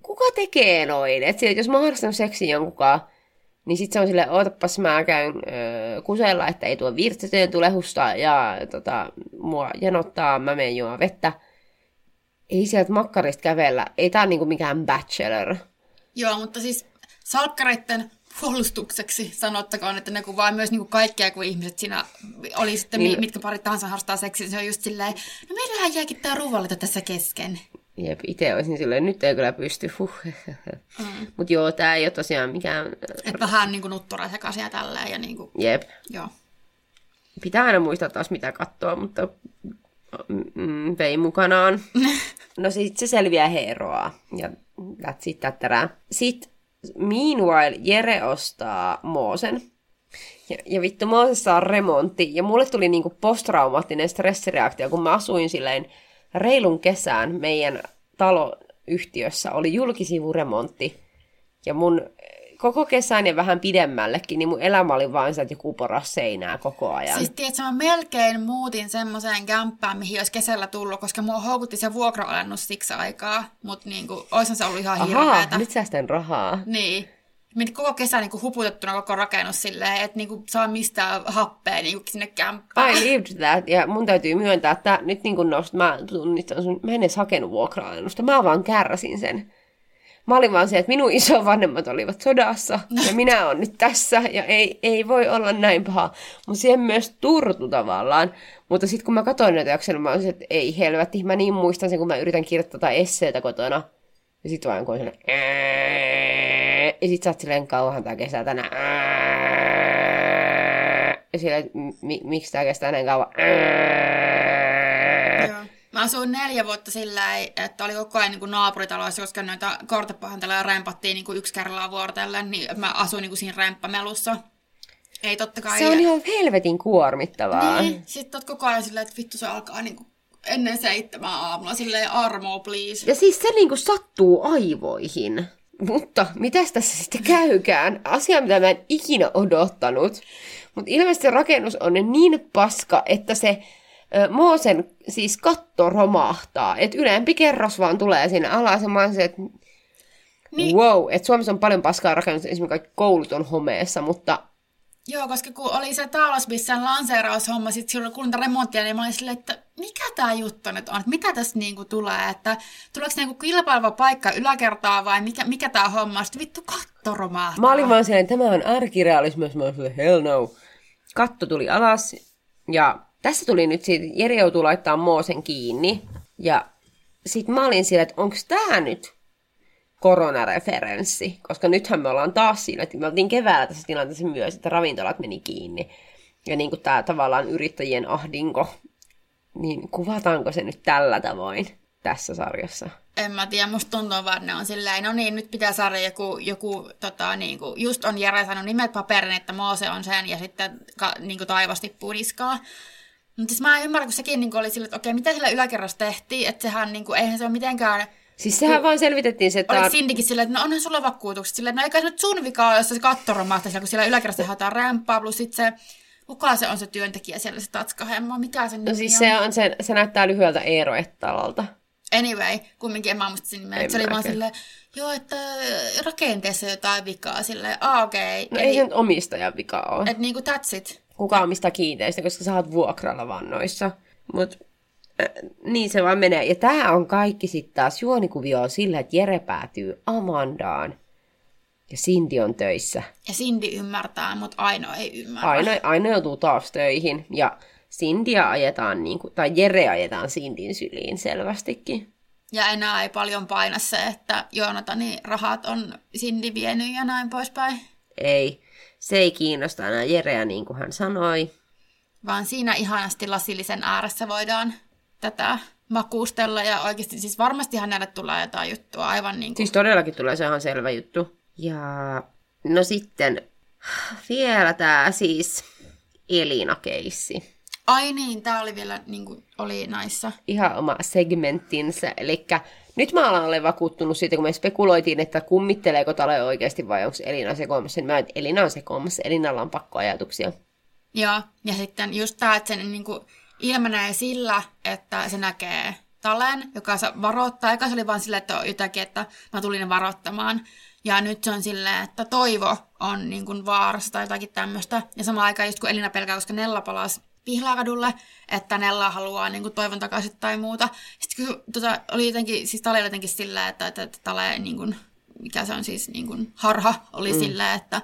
kuka tekee noin? Että jos mä oon harrastanut seksiä jonkunkaan, niin sitten se on silleen, ootapas mä käyn öö, kusella, että ei tuo virtsateen tulehusta ja tota, mua janottaa, mä menen juomaan vettä. Ei sieltä makkarista kävellä, ei tää ole niinku mikään bachelor. Joo, mutta siis salkkareitten puolustukseksi sanottakoon, että ne kuvaa myös niin kuin kaikkea, kun ihmiset siinä oli sitten niin. mitkä parit tahansa harrastaa seksiä, niin se on just silleen, no meillähän jääkin tämä ruvallita tässä kesken. Jep, itse olisin silleen, nyt ei kyllä pysty. Huh. Mm. Mutta joo, tämä ei ole tosiaan mikään... Et vähän niin kuin nuttura sekaisin tälleen ja niin kuin... Jep. Joo. Pitää aina muistaa taas mitä katsoa, mutta mm, vei mukanaan. no sit se selviää heroa ja that's it. Sitten meanwhile Jere ostaa Moosen. Ja, ja vittu, Mooses saa remontti. Ja mulle tuli niinku posttraumaattinen stressireaktio, kun mä asuin silleen reilun kesään meidän taloyhtiössä oli julkisivuremontti. Ja mun koko kesän ja vähän pidemmällekin, niin mun elämä oli vain se, että joku poras seinää koko ajan. Siis tiedätkö, mä melkein muutin semmoiseen kämppään, mihin olisi kesällä tullut, koska mua houkutti se vuokraalennus siksi aikaa, mutta niin kuin, se ollut ihan Ahaa, hirveetä. nyt säästän rahaa. Niin. Meni koko kesä niin kuin huputettuna koko rakennus silleen, että niin kuin saa mistään happea niin kuin sinne kämppään. I lived that, ja mun täytyy myöntää, että nyt niin kuin nost, mä tunnistan sun, mä en edes hakenut vuokraalennusta, mä vaan kärsin sen. Mä olin vaan se, että minun isovanhemmat olivat sodassa ja minä olen nyt tässä ja ei, ei voi olla näin paha. Mutta siihen myös turtu tavallaan. Mutta sitten kun mä katsoin näitä jaksoja, mä olisin, että ei helvetti, mä niin muistan sen, kun mä yritän kirjoittaa esseitä kotona. Ja sitten vaan kun on sellainen, ja sit sä oot silleen kauhan tää kesä tänä. Ja silleen, mi- miksi tää kestää näin kauan? Mä asuin neljä vuotta sillä että oli koko ajan niin kuin naapuritaloissa, koska noita kortepahantaloja rempattiin niin kuin yksi kerrallaan vuorotellen, niin mä asuin niin kuin siinä remppamelussa. Ei totta kai... Se on ihan helvetin kuormittavaa. Niin, sitten oot koko ajan silleen, että vittu se alkaa niin kuin ennen seitsemän aamulla, silleen armo please. Ja siis se niinku sattuu aivoihin. Mutta mitäs tässä sitten käykään? Asia, mitä mä en ikinä odottanut. Mutta ilmeisesti se rakennus on niin paska, että se Moosen siis katto romahtaa. Että ylempi kerros vaan tulee sinne alas. Ja mä se, että niin. wow, että Suomessa on paljon paskaa rakennus, esimerkiksi kaikki koulut on homeessa, mutta Joo, koska kun oli se Taalosbissan lanseeraushomma, sitten silloin kun remonttia, niin mä olin silleen, että mikä tämä juttu nyt on, että mitä tässä niinku tulee, että tuleeko niinku kilpaileva paikka yläkertaa vai mikä, mikä tämä homma, sitten vittu katto romahtaa. Mä olin vaan silleen, tämä on arkirealismi, mä olin silleen, hell no. Katto tuli alas, ja tässä tuli nyt siitä, Jere joutuu laittaa Moosen kiinni, ja sitten mä olin silleen, että onko tämä nyt koronareferenssi, koska nythän me ollaan taas siinä, että me oltiin keväällä tässä tilanteessa myös, että ravintolat meni kiinni. Ja niin kuin tämä tavallaan yrittäjien ahdinko, niin kuvataanko se nyt tällä tavoin tässä sarjassa? En mä tiedä, musta tuntuu vaan, ne on silleen, no niin, nyt pitää saada joku, joku tota, niin kuin, just on Jere sanonut nimet paperin, että Moose on sen, ja sitten ka, niin kuin taivas tippuu niskaa. Mutta siis mä en ymmärrä, kun sekin niin oli silleen, että okei, mitä sillä yläkerrassa tehtiin, että sehän, niin kuin, eihän se ole mitenkään Siis sehän vaan selvitettiin se, että... Oliko Sindikin silleen, että no onhan sulla vakuutukset silleen, että no eikä se nyt sun vika ole, jos se katto romahtaa siellä, kun siellä yläkerrassa haetaan rämppää, plus sit se, kuka se on se työntekijä siellä, se tatskahemma, mikä se No siis se, on, se, se näyttää lyhyeltä Eero Ettalalta. Anyway, kumminkin en mä muista sen nimeä. Se oli vaan silleen, joo, että rakenteessa jotain vikaa, silleen, ah okei. Okay. No ei se nyt omistajan vika ole. Että niinku that's it. Kuka omistaa kiinteistä, koska sä oot vuokralla vannoissa. Mut niin se vaan menee. Ja tämä on kaikki sitten taas juonikuvio on sillä, että Jere päätyy Amandaan. Ja Cindy on töissä. Ja Cindy ymmärtää, mutta Aino ei ymmärrä. Aino, Aino joutuu taas töihin. Ja Cindyä ajetaan, niin kuin, tai Jere ajetaan Cindin syliin selvästikin. Ja enää ei paljon paina se, että Joonatani rahat on Cindy vienyt ja näin poispäin. Ei, se ei kiinnosta enää Jereä niin kuin hän sanoi. Vaan siinä ihanasti lasillisen ääressä voidaan tätä makuustella ja oikeasti siis varmasti hänelle tulee jotain juttua aivan niin kuin... Siis todellakin tulee se ihan selvä juttu. Ja no sitten vielä tämä siis Elina-keissi. Ai niin, tämä oli vielä niin kuin, oli näissä. Ihan oma segmenttinsä, eli nyt mä alan olla vakuuttunut siitä, kun me spekuloitiin, että kummitteleeko Tale oikeasti vai onko Elina sekoamassa. Mä että Elina on sekoamassa, Elinalla on pakkoajatuksia. Joo, ja sitten just tämä, että sen niin ilmenee sillä, että se näkee Talen, joka varoittaa. Eka se oli vaan silleen, että jotakin, että mä tulin varoittamaan. Ja nyt se on silleen, että Toivo on niin kuin vaarassa tai jotakin tämmöistä. Ja samaan aikaan just kun Elina pelkää, koska Nella palasi Pihlaakadulle, että Nella haluaa niin kuin toivon takaisin tai muuta. Sitten kun tota, oli jotenkin, siis Tale oli jotenkin silleen, että, että, että Tale niin kuin, mikä se on siis niin kuin harha, oli mm. silleen, että,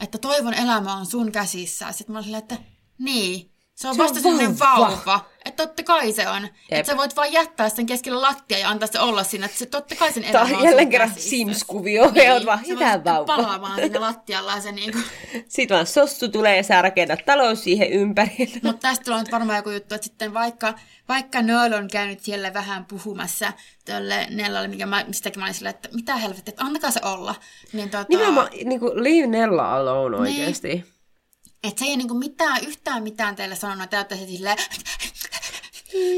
että toivon elämä on sun käsissä. Sitten mä olin silleen, että niin, se on se vasta sellainen vauva. vauva. Että totta kai se on. Että sä voit vaan jättää sen keskellä lattia ja antaa se olla siinä. Että se totta kai sen elämä on jälleen kerran Sims-kuvio. Niin, oot vaan sitä vauva. palaamaan sinne lattialla ja se niinku... Sitten vaan sossu tulee ja sä rakennat talous siihen ympärille. Mutta tästä tulee nyt varmaan joku juttu, että sitten vaikka, vaikka Noel on käynyt siellä vähän puhumassa tälle Nellalle, mikä mä, mistäkin mä olin silleen, että mitä helvettiä, että antakaa se olla. Niin tota... Nimenomaan niin kuin leave Nella alone oikeasti. Niin. Että se ei niinku mitään, yhtään mitään teille sanonut, että olette silleen...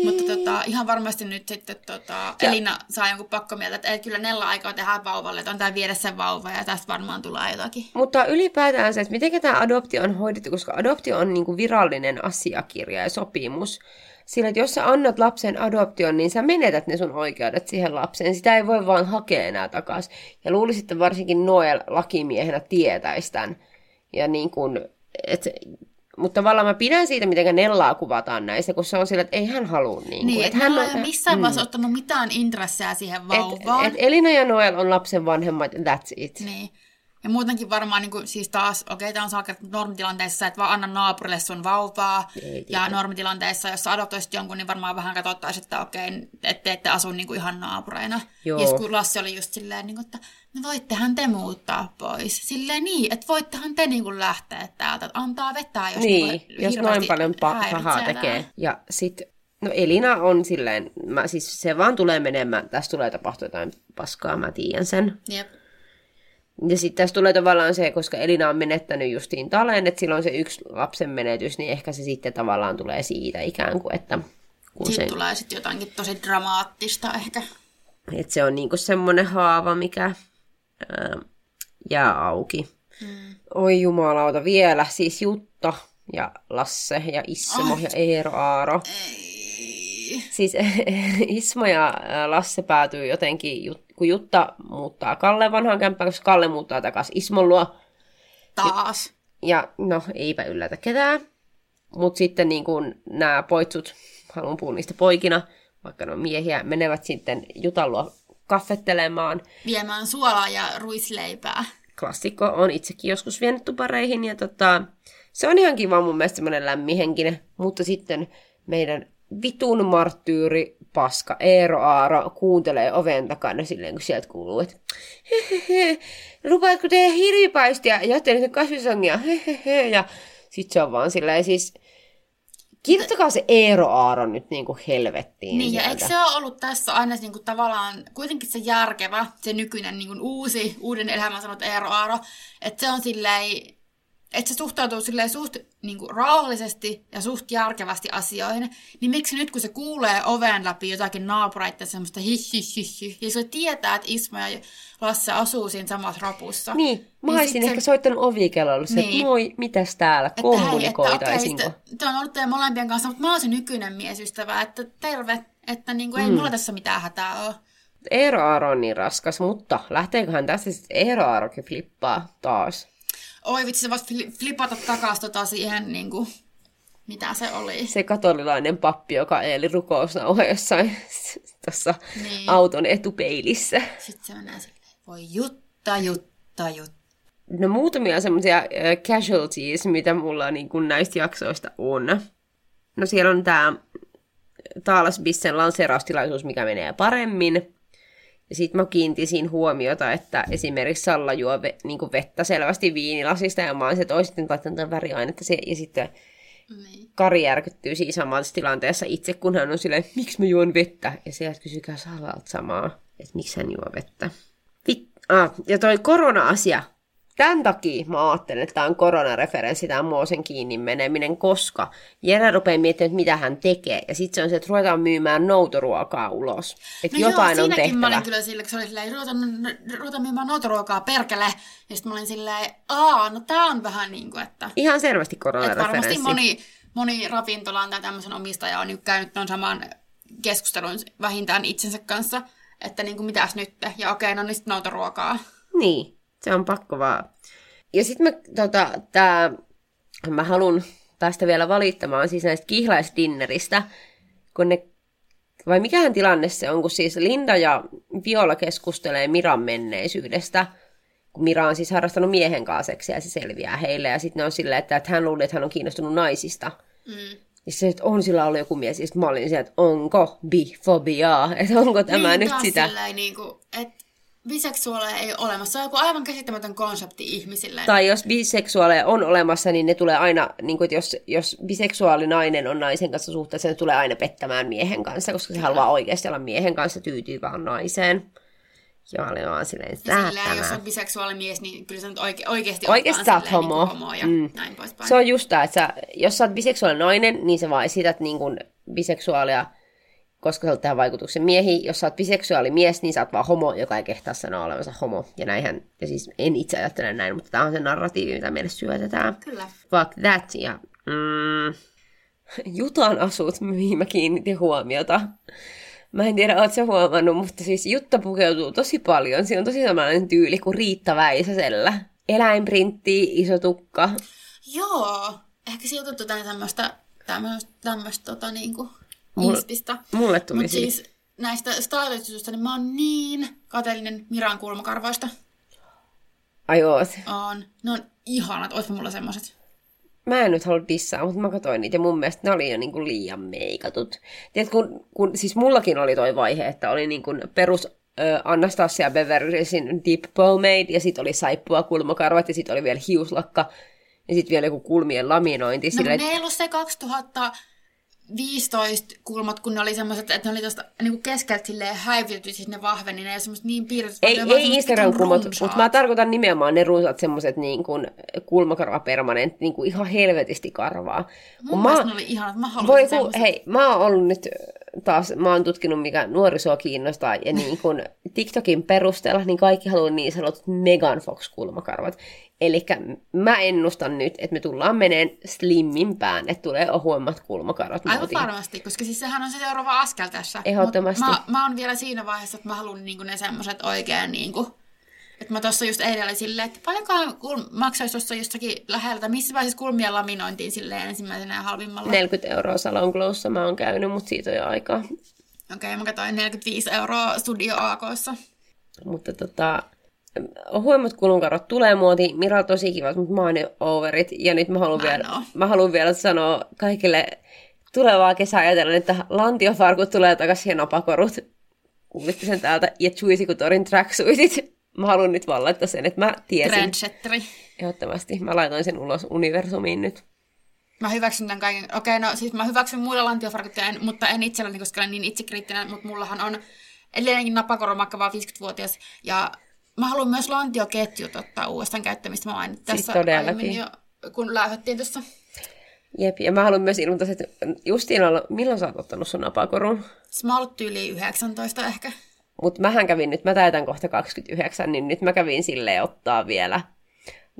Mutta tota, ihan varmasti nyt sitten tota, Elina saa jonkun pakkomieltä, että ei, kyllä Nella aikaa tehdä vauvalle, että on tämä viedä sen vauva ja tästä varmaan tulee jotakin. Mutta ylipäätään se, että miten tämä adoptio on hoidettu, koska adoptio on niinku virallinen asiakirja ja sopimus. Sillä, että jos sä annat lapsen adoption, niin sä menetät ne sun oikeudet siihen lapseen. Sitä ei voi vaan hakea enää takaisin. Ja luulisin, että varsinkin Noel lakimiehenä tietäisi tämän. Ja niin kuin, et, mutta tavallaan mä pidän siitä, miten Nellaa kuvataan näistä, kun se on sillä, että ei hän halua niin. Niin, että hän on missään mm. vaiheessa ottanut mitään intressejä siihen vauvaan. Et, et Elina ja Noel on lapsen vanhemmat, that's it. Niin. Ja muutenkin varmaan niin kuin, siis taas, okei, okay, tämä on saakka normitilanteessa, että vaan anna naapurille sun vauvaa. Ei, ja normitilanteessa, jos sä adoptoisit jonkun, niin varmaan vähän katsottaisiin, että okei, okay, ette, ette asu niin kuin ihan naapureina. Joo. Ja kun Lassi oli just silleen, niin kuin, että no voittehan te muuttaa pois. Silleen niin, että voittehan te niin kuin lähteä täältä, että antaa vetää, jos, niin, niin jos noin paljon pahaa tekee. Ja sitten No Elina on silleen, mä, siis se vaan tulee menemään, tässä tulee tapahtua jotain paskaa, mä tiedän sen. Jep. Ja sitten tässä tulee tavallaan se, koska Elina on menettänyt justiin Talen, että silloin se yksi lapsen menetys, niin ehkä se sitten tavallaan tulee siitä ikään kuin, että... Kun sitten se... tulee sitten jotakin tosi dramaattista ehkä. Että se on niinku semmoinen haava, mikä ää, jää auki. Hmm. Oi jumalauta, vielä siis Jutta ja Lasse ja Issemo oh. ja Eero Aaro. Ei. Siis Ismo ja Lasse päätyy jotenkin kun Jutta muuttaa Kalle vanhaan kämppään, koska Kalle muuttaa takaisin Ismon luo. Taas. Ja, ja no, eipä yllätä ketään. Mutta sitten niin kun nämä poitsut, haluan puhua niistä poikina, vaikka ne on miehiä, menevät sitten Jutan luo kaffettelemaan. Viemään suolaa ja ruisleipää. Klassikko on itsekin joskus vienyt tupareihin ja tota, se on ihan kiva mun mielestä semmoinen lämmihenkinen, mutta sitten meidän vitun marttyyri paska Eero Aaro kuuntelee oven takana silleen, kun sieltä kuuluu, että hehehe, lupaatko tehdä hirvipaistia ja sen kasvisongia, hehehe, ja sit se on vaan silleen siis, Kirjoittakaa se Eero Aaro nyt niin kuin helvettiin. Niin, sieltä. ja eikö se ole ollut tässä aina niin kuin tavallaan kuitenkin se järkevä, se nykyinen niin kuin uusi, uuden elämän sanot Eero Aaro, että se on silleen, että se suhtautuu silleen suht niin kuin, rauhallisesti ja suht järkevästi asioihin, niin miksi nyt kun se kuulee oven läpi jotakin naapureita semmoista hi ja se tietää, että Isma ja Lasse asuu siinä samassa rapussa. Niin, mä niin olisin ehkä se... soittanut ovikellolle niin. että moi, mitäs täällä, kommunikoitaisinko? Että, okay, tämä on ollut teidän molempien kanssa, mutta mä oon se nykyinen miesystävä, että terve, että niin kuin, ei mm. mulla tässä mitään hätää ole. Eero Aaro on niin raskas, mutta lähteeköhän tässä sitten Eero Aarokin flippaa taas? Oi vitsi, se voisi flipata takaisin tota siihen, niin kuin, mitä se oli. Se katolilainen pappi, joka eli rukousnauha jossain tuossa niin. auton etupeilissä. Sitten se menee silleen, voi jutta, jutta, jutta. No muutamia semmoisia uh, casualties, mitä mulla niin kuin näistä jaksoista on. No siellä on tämä Taalas Bissen lanseeraustilaisuus, mikä menee paremmin. Ja sitten mä kiintisin huomiota, että esimerkiksi Salla juo ve, niin vettä selvästi viinilasista ja mä oon se, sitten laittanut väriainetta siihen, ja sitten niin. Kari järkyttyy siinä samassa tilanteessa itse, kun hän on silleen, miksi mä juon vettä? Ja sieltä kysykää Sallalta samaa, että miksi hän juo vettä. Vit- ah, ja toi korona-asia, Tämän takia mä ajattelen, että tämä on koronareferenssi, tämä Moosen kiinni meneminen, koska Jere rupeaa miettimään, että mitä hän tekee. Ja sitten se on se, että ruvetaan myymään noutoruokaa ulos. Että no jotain joo, on tehtävä. mä olin kyllä sillä, kun se oli silleen, ruvetaan, ruvetaan myymään noutoruokaa perkele. Ja sitten mä olin silleen, aa, no tää on vähän niin kuin, että... Ihan selvästi koronareferenssi. Varmasti moni, moni ravintolan tai tämmöisen omistaja on käynyt tuon saman keskustelun vähintään itsensä kanssa, että niin kuin mitäs nyt, ja okei, no niin sitten noutoruokaa. Niin, se on pakko vaan. Ja sitten mä, tota, tää, mä haluan tästä vielä valittamaan siis näistä kihlaisdinneristä, kun ne vai mikähän tilanne se on, kun siis Linda ja Viola keskustelee Miran menneisyydestä, kun Mira on siis harrastanut miehen kanssa ja se selviää heille, ja sitten ne on silleen, että, että hän luulee, että hän on kiinnostunut naisista. Mm. Ja se, että on sillä ollut joku mies, ja mä olin sieltä, että onko bifobiaa, että onko tämä niin, nyt sitä. Silleen, niin kuin, että biseksuaaleja ei ole olemassa. Se on joku aivan käsittämätön konsepti ihmisille. Tai jos biseksuaaleja on olemassa, niin ne tulee aina, niin kuin, että jos, jos biseksuaalinainen on naisen kanssa suhteessa, ne tulee aina pettämään miehen kanssa, koska se haluaa oikeasti olla miehen kanssa tyytyy vaan naiseen. Ja mä olin vaan silleen, ja silleen, jos on biseksuaalimies, niin kyllä sä nyt oike- oikeasti Oikeasti sä oot homo. Niin homo ja Mm. näin poispäin. Se on just tää, että sä, jos sä oot biseksuaalinen nainen, niin sä vaan esität niin kuin biseksuaalia, koska sä oot tähän vaikutuksen miehi. Jos sä oot biseksuaalimies, niin sä oot vaan homo, joka ei kehtaa sanoa olevansa homo. Ja näinhän, ja siis en itse ajattele näin, mutta tää on se narratiivi, mitä meille syötetään. Kyllä. Fuck that. Ja mm, Jutan asut, mihin mä kiinnitin huomiota. Mä en tiedä, oot sä huomannut, mutta siis Jutta pukeutuu tosi paljon. Siinä on tosi samanlainen tyyli kuin Riitta Väisäsellä. Eläinprintti, iso tukka. Joo. Ehkä jotain tämmöistä, tämmöistä, tämmöistä tota, niinku, inspistä. Mulle tuli Mutta siis... näistä stylistusta, niin mä oon niin kateellinen Miran kulmakarvoista. Ai oot. On. Ne on ihanat. Oispa mulla semmoset. Mä en nyt halua dissaa, mutta mä katsoin niitä ja mun mielestä ne oli jo niinku liian meikatut. Tiedätkö, kun, kun, siis mullakin oli toi vaihe, että oli niinku perus ö, Anastasia Beverly Hillsin Deep Pomade ja sitten oli saippua kulmakarvat ja sitten oli vielä hiuslakka ja sitten vielä joku kulmien laminointi. No sillä, ne ei ollut se 2015 kulmat, kun ne oli semmoiset, että ne oli tosta niinku keskeltä silleen häivytetty, siis ne vahveni, ne ei ole semmoset niin piirretty. ei, ei semmoset Instagram-kulmat, runsaat. mutta mä tarkoitan nimenomaan ne runsaat semmoset niin kuin kulmakarva permanent, niin kuin ihan helvetisti karvaa. Kun Mun mä, ne oli ihanat, mä haluaisin Voi ku, hei, mä oon ollut nyt taas, mä oon tutkinut mikä nuorisoa kiinnostaa, ja niin kun TikTokin perusteella, niin kaikki haluaa niin sanotut Megan Fox-kulmakarvat. Eli mä ennustan nyt, että me tullaan meneen slimmimpään, että tulee ohuemmat kulmakarvat Aivan muotiin. varmasti, koska siis sehän on se seuraava askel tässä. Ehdottomasti. Mut Mä, mä oon vielä siinä vaiheessa, että mä haluan niinku ne semmoset oikein niinku... Että mä tuossa just eilen silleen, että paljonkohan kul- maksaisi tuossa jostakin läheltä, missä pääsisi kulmien laminointiin silleen ensimmäisenä ja halvimmalla. 40 euroa Salon Glowssa mä oon käynyt, mutta siitä on jo aikaa. Okei, okay, mä katsoin 45 euroa Studio AKssa. Mutta tota, huomat kulunkarvat tulee muotiin. Mira on tosi kiva, mutta mä oon jo overit. Ja nyt mä haluan, vielä, mä haluan vielä sanoa kaikille tulevaa kesää ajatellen, että lantiofarkut tulee takaisin ja napakorut. Kuulitte sen täältä. Ja Juicy tracksuitit. Mä haluan nyt vaan laittaa sen, että mä tiesin. Trendsetteri. Ehdottomasti. Mä laitoin sen ulos universumiin nyt. Mä hyväksyn tämän kaiken. Okei, no siis mä hyväksyn muilla lantiofarkut, ja en, mutta en itselläni, koska olen niin itsekriittinen, mutta mullahan on edelleenkin napakoromakka vaan 50-vuotias. Ja mä haluan myös lantioketjut ottaa uudestaan käyttämistä. Mä mainitsin Siis tässä todellakin. aiemmin jo, kun lähdettiin tuossa. Jep, ja mä haluan myös ilmoittaa, että Justiina, milloin sä oot ottanut sun napakorun? Siis mä oon ollut tyyli 19 ehkä. Mutta mähän kävin nyt, mä täytän kohta 29, niin nyt mä kävin silleen ottaa vielä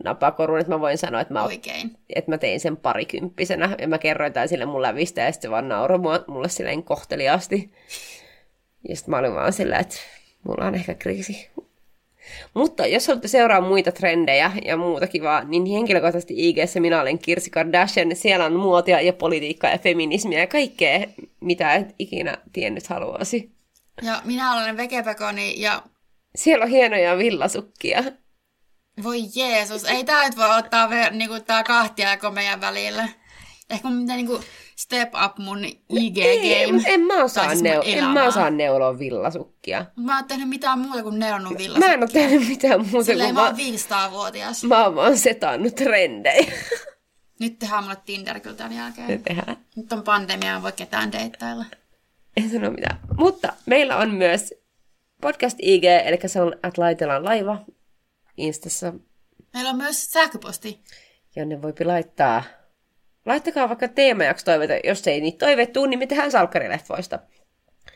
napakorun, että mä voin sanoa, että mä, Oikein. että mä tein sen parikymppisenä, ja mä kerroin tämän sille mun lävistä, ja sitten se vaan nauroi mua, mulle silleen kohteliaasti. Ja sitten mä olin vaan silleen, että mulla on ehkä kriisi. Mutta jos haluatte seuraa muita trendejä ja muuta kivaa, niin henkilökohtaisesti ig minä olen Kirsi Kardashian. Siellä on muotia ja politiikkaa ja feminismiä ja kaikkea, mitä et ikinä tiennyt haluaisi. Ja minä olen vegepekoni ja Siellä on hienoja villasukkia. voi Jeesus, ei tää nyt voi ottaa ver- niinku tää kahtia meidän välillä. Ehkä mun pitää niinku step up mun Ei, IG-game. mut en mä osaa, siis neu- en mä osaa neuloa villasukkia. Mä oon tehnyt mitään muuta kuin neulonut villassa. Mä en oo tehnyt mitään muuta, Silleen kun mä oon 500-vuotias. mä oon vaan setannut trendejä. Nyt tehdään mulle Tinder kyllä tämän jälkeen. tehdään. Nyt on pandemia, en voi ketään deittailla. En sano mitään. Mutta meillä on myös podcast IG, eli se on at laitellaan laiva Instassa, Meillä on myös sähköposti. jonne voi laittaa. Laittakaa vaikka teemajakso toiveita, jos ei niitä toiveet tuu, niin me tehdään salkkarileffoista.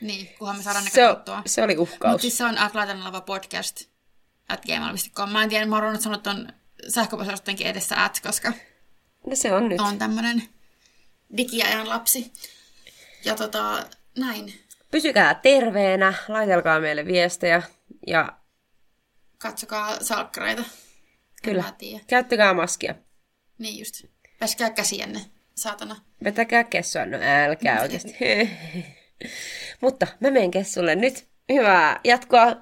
Niin, kunhan me saadaan ne Se, katsottua. se oli uhkaus. Mutta siis se on atlaitenalava podcast at gmail.com. Mä en tiedä, mä oon sanonut ton sähköpostostenkin edessä at, koska No se on nyt. on tämmönen digiajan lapsi. Ja tota, näin. Pysykää terveenä, laitelkaa meille viestejä ja Katsokaa salkkareita. Kyllä, käyttäkää maskia. Niin just. Peskää käsienne, saatana. Vetäkää kessoa, no älkää oikeasti. Mutta mä menen sulle nyt. Hyvää jatkoa.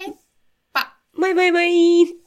Heippa! Moi moi moi!